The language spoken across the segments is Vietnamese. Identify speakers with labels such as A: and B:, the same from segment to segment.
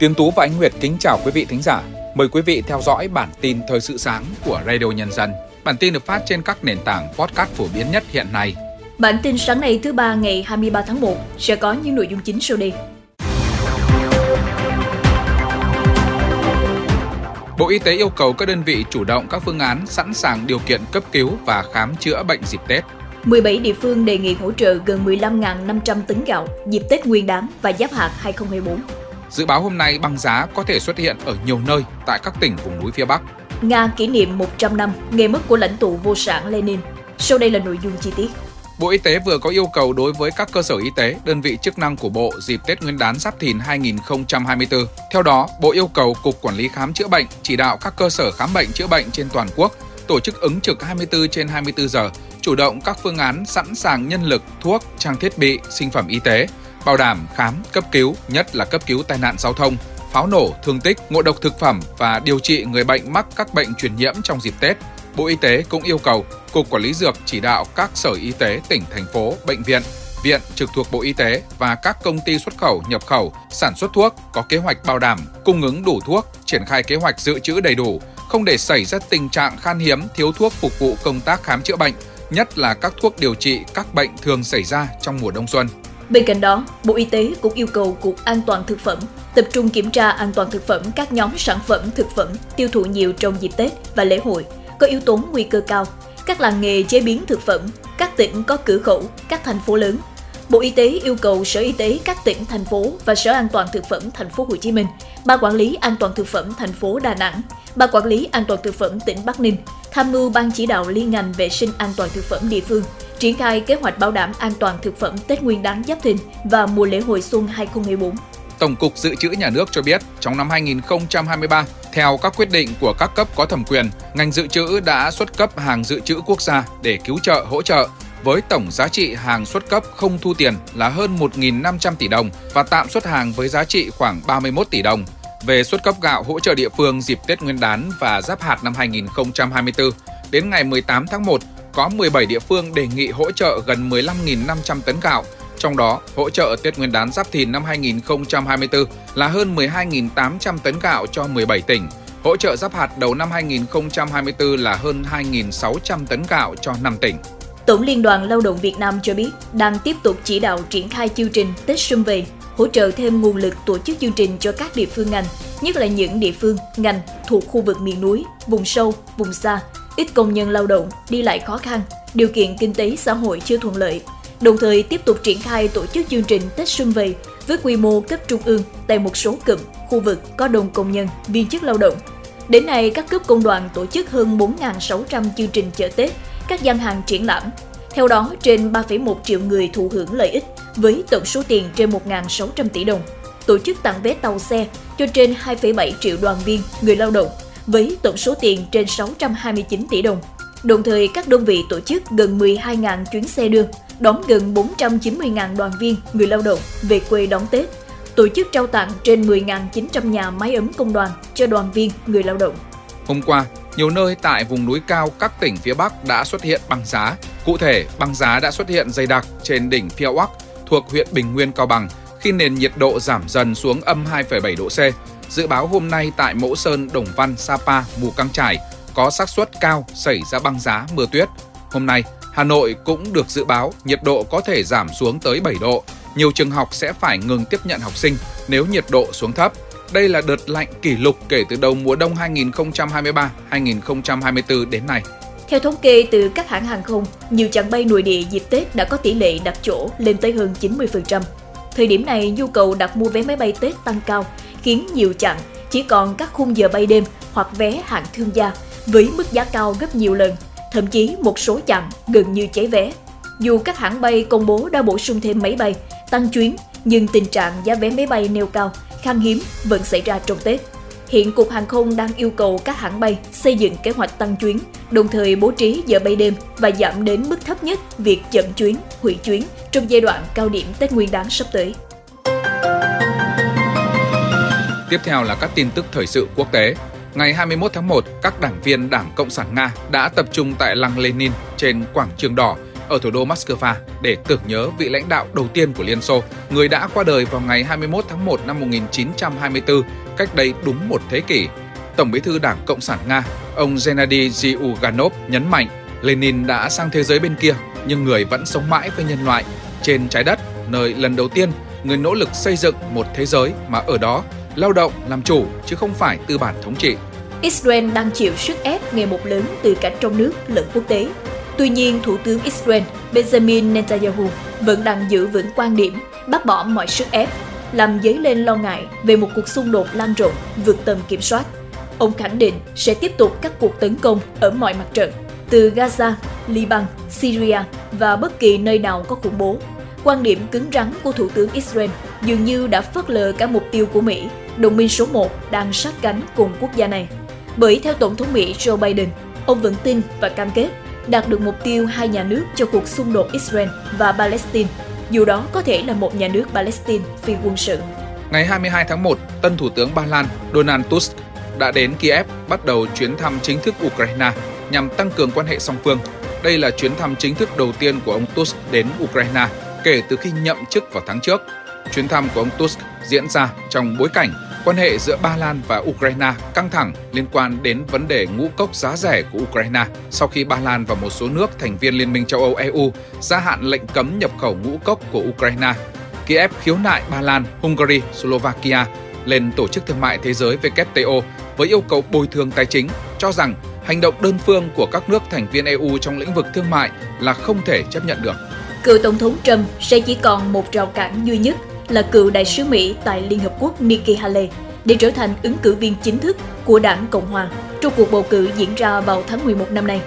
A: Tiến Tú và Anh Nguyệt kính chào quý vị thính giả. Mời quý vị theo dõi bản tin thời sự sáng của Radio Nhân dân. Bản tin được phát trên các nền tảng podcast phổ biến nhất hiện nay.
B: Bản tin sáng nay thứ ba ngày 23 tháng 1 sẽ có những nội dung chính sau đây.
A: Bộ Y tế yêu cầu các đơn vị chủ động các phương án sẵn sàng điều kiện cấp cứu và khám chữa bệnh dịp Tết.
B: 17 địa phương đề nghị hỗ trợ gần 15.500 tấn gạo dịp Tết Nguyên đán và Giáp hạt 2024.
A: Dự báo hôm nay băng giá có thể xuất hiện ở nhiều nơi tại các tỉnh vùng núi phía Bắc.
B: Nga kỷ niệm 100 năm ngày mất của lãnh tụ vô sản Lenin. Sau đây là nội dung chi tiết.
A: Bộ Y tế vừa có yêu cầu đối với các cơ sở y tế, đơn vị chức năng của Bộ dịp Tết Nguyên đán Giáp Thìn 2024. Theo đó, Bộ yêu cầu Cục Quản lý Khám chữa bệnh chỉ đạo các cơ sở khám bệnh chữa bệnh trên toàn quốc tổ chức ứng trực 24 trên 24 giờ, chủ động các phương án sẵn sàng nhân lực, thuốc, trang thiết bị, sinh phẩm y tế, bảo đảm khám, cấp cứu, nhất là cấp cứu tai nạn giao thông, pháo nổ, thương tích, ngộ độc thực phẩm và điều trị người bệnh mắc các bệnh truyền nhiễm trong dịp Tết. Bộ Y tế cũng yêu cầu Cục Quản lý Dược chỉ đạo các sở y tế tỉnh, thành phố, bệnh viện, viện trực thuộc Bộ Y tế và các công ty xuất khẩu, nhập khẩu, sản xuất thuốc có kế hoạch bảo đảm cung ứng đủ thuốc, triển khai kế hoạch dự trữ đầy đủ, không để xảy ra tình trạng khan hiếm, thiếu thuốc phục vụ công tác khám chữa bệnh, nhất là các thuốc điều trị các bệnh thường xảy ra trong mùa đông xuân.
B: Bên cạnh đó, Bộ Y tế cũng yêu cầu Cục An toàn Thực phẩm tập trung kiểm tra an toàn thực phẩm các nhóm sản phẩm thực phẩm tiêu thụ nhiều trong dịp Tết và lễ hội, có yếu tố nguy cơ cao, các làng nghề chế biến thực phẩm, các tỉnh có cửa khẩu, các thành phố lớn. Bộ Y tế yêu cầu Sở Y tế các tỉnh, thành phố và Sở An toàn thực phẩm thành phố Hồ Chí Minh, Ban quản lý an toàn thực phẩm thành phố Đà Nẵng, Ban quản lý an toàn thực phẩm tỉnh Bắc Ninh tham mưu ban chỉ đạo liên ngành vệ sinh an toàn thực phẩm địa phương triển khai kế hoạch bảo đảm an toàn thực phẩm Tết Nguyên đán Giáp Thìn và mùa lễ hội xuân 2024.
A: Tổng cục Dự trữ Nhà nước cho biết, trong năm 2023, theo các quyết định của các cấp có thẩm quyền, ngành dự trữ đã xuất cấp hàng dự trữ quốc gia để cứu trợ hỗ trợ với tổng giá trị hàng xuất cấp không thu tiền là hơn 1.500 tỷ đồng và tạm xuất hàng với giá trị khoảng 31 tỷ đồng. Về xuất cấp gạo hỗ trợ địa phương dịp Tết Nguyên đán và Giáp hạt năm 2024, đến ngày 18 tháng 1, có 17 địa phương đề nghị hỗ trợ gần 15.500 tấn gạo, trong đó hỗ trợ Tết Nguyên đán Giáp Thìn năm 2024 là hơn 12.800 tấn gạo cho 17 tỉnh, hỗ trợ Giáp hạt đầu năm 2024 là hơn 2.600 tấn gạo cho 5 tỉnh.
B: Tổng Liên đoàn Lao động Việt Nam cho biết đang tiếp tục chỉ đạo triển khai chương trình Tết Xuân Về, hỗ trợ thêm nguồn lực tổ chức chương trình cho các địa phương ngành, nhất là những địa phương, ngành thuộc khu vực miền núi, vùng sâu, vùng xa, ít công nhân lao động, đi lại khó khăn, điều kiện kinh tế xã hội chưa thuận lợi. Đồng thời tiếp tục triển khai tổ chức chương trình Tết Xuân Về với quy mô cấp trung ương tại một số cụm, khu vực có đông công nhân, viên chức lao động. Đến nay, các cấp công đoàn tổ chức hơn 4.600 chương trình chợ Tết, các gian hàng triển lãm. Theo đó, trên 3,1 triệu người thụ hưởng lợi ích với tổng số tiền trên 1.600 tỷ đồng. Tổ chức tặng vé tàu xe cho trên 2,7 triệu đoàn viên, người lao động với tổng số tiền trên 629 tỷ đồng. Đồng thời, các đơn vị tổ chức gần 12.000 chuyến xe đưa, đón gần 490.000 đoàn viên, người lao động về quê đón Tết, tổ chức trao tặng trên 10.900 nhà máy ấm công đoàn cho đoàn viên, người lao động.
A: Hôm qua, nhiều nơi tại vùng núi cao các tỉnh phía Bắc đã xuất hiện băng giá. Cụ thể, băng giá đã xuất hiện dày đặc trên đỉnh Phiêu Oắc thuộc huyện Bình Nguyên Cao Bằng khi nền nhiệt độ giảm dần xuống âm 2,7 độ C. Dự báo hôm nay tại Mẫu Sơn, Đồng Văn, Sapa, Mù Căng Trải có xác suất cao xảy ra băng giá mưa tuyết. Hôm nay, Hà Nội cũng được dự báo nhiệt độ có thể giảm xuống tới 7 độ. Nhiều trường học sẽ phải ngừng tiếp nhận học sinh nếu nhiệt độ xuống thấp. Đây là đợt lạnh kỷ lục kể từ đầu mùa đông 2023-2024 đến nay.
B: Theo thống kê từ các hãng hàng không, nhiều chặng bay nội địa dịp Tết đã có tỷ lệ đặt chỗ lên tới hơn 90%. Thời điểm này, nhu cầu đặt mua vé máy bay Tết tăng cao, khiến nhiều chặng chỉ còn các khung giờ bay đêm hoặc vé hạng thương gia với mức giá cao gấp nhiều lần, thậm chí một số chặng gần như cháy vé. Dù các hãng bay công bố đã bổ sung thêm máy bay, tăng chuyến, nhưng tình trạng giá vé máy bay nêu cao, khan hiếm vẫn xảy ra trong Tết. Hiện Cục Hàng không đang yêu cầu các hãng bay xây dựng kế hoạch tăng chuyến, đồng thời bố trí giờ bay đêm và giảm đến mức thấp nhất việc chậm chuyến, hủy chuyến trong giai đoạn cao điểm Tết Nguyên đán sắp tới.
A: Tiếp theo là các tin tức thời sự quốc tế. Ngày 21 tháng 1, các đảng viên Đảng Cộng sản Nga đã tập trung tại lăng Lenin trên Quảng Trường Đỏ ở thủ đô Moscow để tưởng nhớ vị lãnh đạo đầu tiên của Liên Xô, người đã qua đời vào ngày 21 tháng 1 năm 1924, cách đây đúng một thế kỷ. Tổng bí thư Đảng Cộng sản Nga, ông Gennady Zyuganov nhấn mạnh Lenin đã sang thế giới bên kia, nhưng người vẫn sống mãi với nhân loại trên trái đất, nơi lần đầu tiên người nỗ lực xây dựng một thế giới mà ở đó lao động làm chủ chứ không phải tư bản thống trị.
B: Israel đang chịu sức ép ngày một lớn từ cả trong nước lẫn quốc tế. Tuy nhiên, Thủ tướng Israel Benjamin Netanyahu vẫn đang giữ vững quan điểm bác bỏ mọi sức ép, làm dấy lên lo ngại về một cuộc xung đột lan rộng vượt tầm kiểm soát. Ông khẳng định sẽ tiếp tục các cuộc tấn công ở mọi mặt trận, từ Gaza, Liban, Syria và bất kỳ nơi nào có khủng bố. Quan điểm cứng rắn của Thủ tướng Israel dường như đã phớt lờ cả mục tiêu của Mỹ, đồng minh số 1 đang sát cánh cùng quốc gia này. Bởi theo Tổng thống Mỹ Joe Biden, ông vẫn tin và cam kết đạt được mục tiêu hai nhà nước cho cuộc xung đột Israel và Palestine, dù đó có thể là một nhà nước Palestine phi quân sự.
A: Ngày 22 tháng 1, tân Thủ tướng Ba Lan Donald Tusk đã đến Kiev bắt đầu chuyến thăm chính thức Ukraine nhằm tăng cường quan hệ song phương. Đây là chuyến thăm chính thức đầu tiên của ông Tusk đến Ukraine kể từ khi nhậm chức vào tháng trước. Chuyến thăm của ông Tusk diễn ra trong bối cảnh quan hệ giữa Ba Lan và Ukraine căng thẳng liên quan đến vấn đề ngũ cốc giá rẻ của Ukraine sau khi Ba Lan và một số nước thành viên Liên minh châu Âu EU gia hạn lệnh cấm nhập khẩu ngũ cốc của Ukraine. Kiev khiếu nại Ba Lan, Hungary, Slovakia lên Tổ chức Thương mại Thế giới WTO với yêu cầu bồi thường tài chính, cho rằng hành động đơn phương của các nước thành viên EU trong lĩnh vực thương mại là không thể chấp nhận được.
B: Cựu Tổng thống Trump sẽ chỉ còn một rào cản duy nhất là cựu đại sứ Mỹ tại Liên Hợp Quốc Nikki Haley để trở thành ứng cử viên chính thức của đảng Cộng hòa trong cuộc bầu cử diễn ra vào tháng 11 năm nay.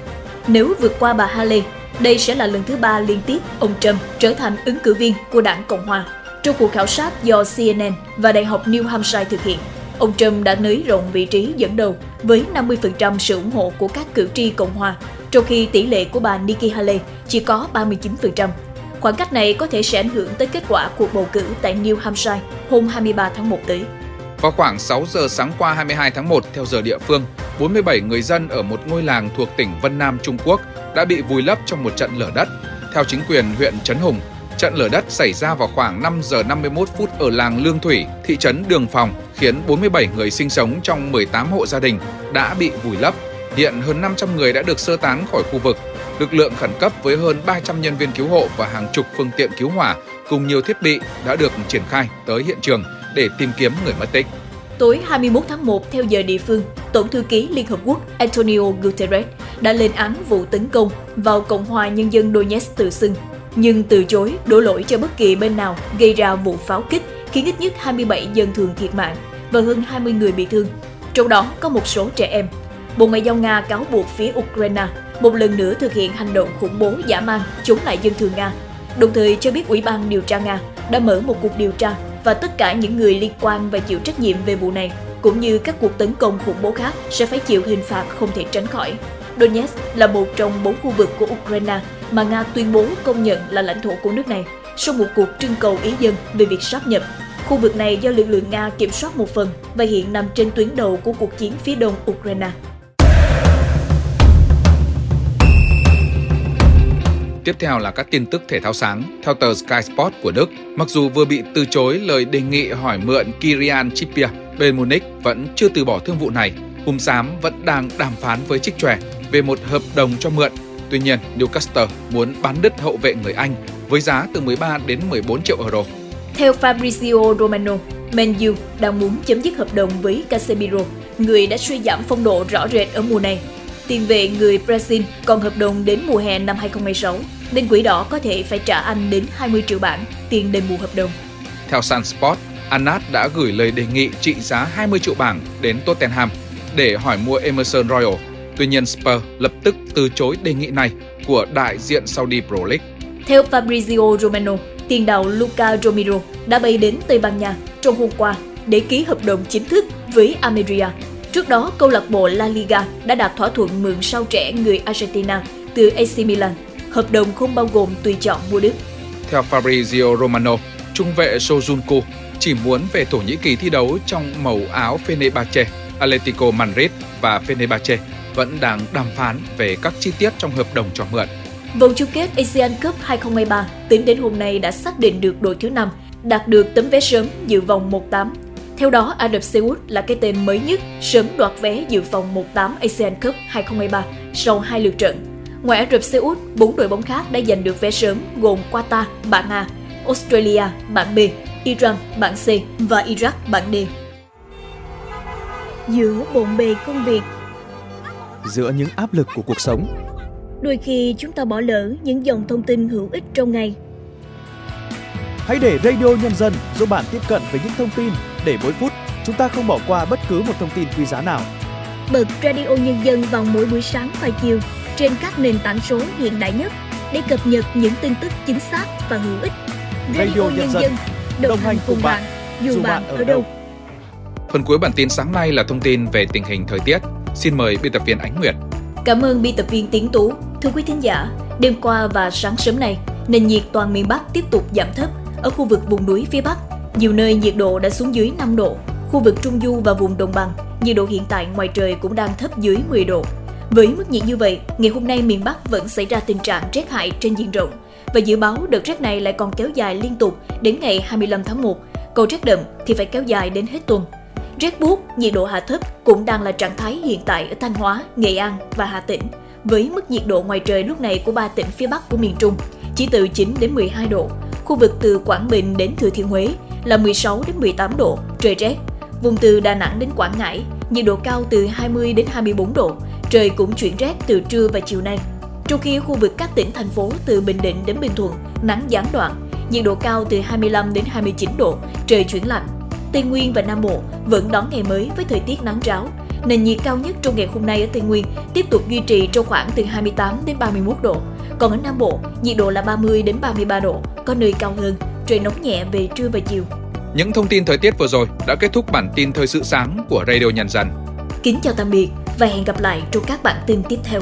B: Nếu vượt qua bà Haley, đây sẽ là lần thứ ba liên tiếp ông Trump trở thành ứng cử viên của đảng Cộng hòa. Trong cuộc khảo sát do CNN và Đại học New Hampshire thực hiện, ông Trump đã nới rộng vị trí dẫn đầu với 50% sự ủng hộ của các cử tri Cộng hòa, trong khi tỷ lệ của bà Nikki Haley chỉ có 39%. Khoảng cách này có thể sẽ ảnh hưởng tới kết quả cuộc bầu cử tại New Hampshire hôm 23 tháng 1 tới.
A: Vào khoảng 6 giờ sáng qua 22 tháng 1 theo giờ địa phương, 47 người dân ở một ngôi làng thuộc tỉnh Vân Nam Trung Quốc đã bị vùi lấp trong một trận lở đất. Theo chính quyền huyện Trấn Hùng, trận lở đất xảy ra vào khoảng 5 giờ 51 phút ở làng Lương Thủy, thị trấn Đường Phòng, khiến 47 người sinh sống trong 18 hộ gia đình đã bị vùi lấp. Hiện hơn 500 người đã được sơ tán khỏi khu vực lực lượng khẩn cấp với hơn 300 nhân viên cứu hộ và hàng chục phương tiện cứu hỏa cùng nhiều thiết bị đã được triển khai tới hiện trường để tìm kiếm người mất tích.
B: Tối 21 tháng 1 theo giờ địa phương, Tổng thư ký Liên Hợp Quốc Antonio Guterres đã lên án vụ tấn công vào Cộng hòa Nhân dân Donetsk tự xưng, nhưng từ chối đổ lỗi cho bất kỳ bên nào gây ra vụ pháo kích khiến ít nhất 27 dân thường thiệt mạng và hơn 20 người bị thương, trong đó có một số trẻ em. Bộ Ngoại giao Nga cáo buộc phía Ukraine một lần nữa thực hiện hành động khủng bố giả mang chống lại dân thường Nga, đồng thời cho biết Ủy ban điều tra Nga đã mở một cuộc điều tra và tất cả những người liên quan và chịu trách nhiệm về vụ này, cũng như các cuộc tấn công khủng bố khác sẽ phải chịu hình phạt không thể tránh khỏi. Donetsk là một trong bốn khu vực của Ukraine mà Nga tuyên bố công nhận là lãnh thổ của nước này sau một cuộc trưng cầu ý dân về việc sáp nhập. Khu vực này do lực lượng Nga kiểm soát một phần và hiện nằm trên tuyến đầu của cuộc chiến phía đông Ukraine.
A: Tiếp theo là các tin tức thể thao sáng. Theo tờ Sky Sport của Đức, mặc dù vừa bị từ chối lời đề nghị hỏi mượn Kylian Chipia, Bayern Munich vẫn chưa từ bỏ thương vụ này. Hùng Xám vẫn đang đàm phán với Trích Tròe về một hợp đồng cho mượn. Tuy nhiên, Newcastle muốn bán đứt hậu vệ người Anh với giá từ 13 đến 14 triệu euro.
B: Theo Fabrizio Romano, Man U đang muốn chấm dứt hợp đồng với Casemiro, người đã suy giảm phong độ rõ rệt ở mùa này Tiền vệ người Brazil còn hợp đồng đến mùa hè năm 2016, nên quỹ đỏ có thể phải trả anh đến 20 triệu bảng tiền đền bù hợp đồng.
A: Theo Sun Sport, Anat đã gửi lời đề nghị trị giá 20 triệu bảng đến Tottenham để hỏi mua Emerson Royal. Tuy nhiên Spurs lập tức từ chối đề nghị này của đại diện Saudi Pro League.
B: Theo Fabrizio Romano, tiền đạo Luca Romero đã bay đến Tây Ban Nha trong hôm qua để ký hợp đồng chính thức với Almeria Trước đó, câu lạc bộ La Liga đã đạt thỏa thuận mượn sau trẻ người Argentina từ AC Milan. Hợp đồng không bao gồm tùy chọn mua Đức.
A: Theo Fabrizio Romano, trung vệ Sojuncu chỉ muốn về Thổ Nhĩ Kỳ thi đấu trong màu áo Fenerbahce, Atletico Madrid và Fenerbahce vẫn đang đàm phán về các chi tiết trong hợp đồng cho mượn.
B: Vòng chung kết ASEAN Cup 2023 tính đến hôm nay đã xác định được đội thứ 5 đạt được tấm vé sớm dự vòng 1-8. Theo đó, Ả Rập Xê Út là cái tên mới nhất sớm đoạt vé dự vòng 1-8 ASEAN Cup 2023 sau hai lượt trận. Ngoài Ả Rập Xê Út, bốn đội bóng khác đã giành được vé sớm gồm Qatar, bảng A, Australia, bảng B, Iran, bảng C và Iraq, bảng D.
C: Giữa bộn bề công việc
D: Giữa những áp lực của cuộc sống
C: Đôi khi chúng ta bỏ lỡ những dòng thông tin hữu ích trong ngày.
D: Hãy để Radio Nhân dân giúp bạn tiếp cận với những thông tin để mỗi phút chúng ta không bỏ qua bất cứ một thông tin quý giá nào.
C: Bật Radio Nhân dân vào mỗi buổi sáng và chiều trên các nền tảng số hiện đại nhất để cập nhật những tin tức chính xác và hữu ích.
D: Radio Nhân dân, đồng hành cùng bạn, dù bạn ở đâu.
A: Phần cuối bản tin sáng nay là thông tin về tình hình thời tiết. Xin mời biên tập viên Ánh Nguyệt.
B: Cảm ơn biên tập viên Tiến Tú. Thưa quý thính giả, đêm qua và sáng sớm nay, nền nhiệt toàn miền Bắc tiếp tục giảm thấp. Ở khu vực vùng núi phía Bắc, nhiều nơi nhiệt độ đã xuống dưới 5 độ. Khu vực Trung Du và vùng Đồng bằng, nhiệt độ hiện tại ngoài trời cũng đang thấp dưới 10 độ. Với mức nhiệt như vậy, ngày hôm nay miền Bắc vẫn xảy ra tình trạng rét hại trên diện rộng và dự báo đợt rét này lại còn kéo dài liên tục đến ngày 25 tháng 1. Còn rét đậm thì phải kéo dài đến hết tuần. Rét buốt, nhiệt độ hạ thấp cũng đang là trạng thái hiện tại ở Thanh Hóa, Nghệ An và Hà Tĩnh. Với mức nhiệt độ ngoài trời lúc này của ba tỉnh phía Bắc của miền Trung chỉ từ 9 đến 12 độ. Khu vực từ Quảng Bình đến Thừa Thiên Huế là 16 đến 18 độ, trời rét. Vùng từ Đà Nẵng đến Quảng Ngãi, nhiệt độ cao từ 20 đến 24 độ, trời cũng chuyển rét từ trưa và chiều nay. Trong khi khu vực các tỉnh thành phố từ Bình Định đến Bình Thuận nắng gián đoạn, nhiệt độ cao từ 25 đến 29 độ, trời chuyển lạnh. Tây Nguyên và Nam Bộ vẫn đón ngày mới với thời tiết nắng ráo. Nền nhiệt cao nhất trong ngày hôm nay ở Tây Nguyên tiếp tục duy trì trong khoảng từ 28 đến 31 độ. Còn ở Nam Bộ, nhiệt độ là 30 đến 33 độ, có nơi cao hơn, trời nóng nhẹ về trưa và chiều.
A: Những thông tin thời tiết vừa rồi đã kết thúc bản tin thời sự sáng của Radio Nhân dân.
B: Kính chào tạm biệt và hẹn gặp lại trong các bản tin tiếp theo.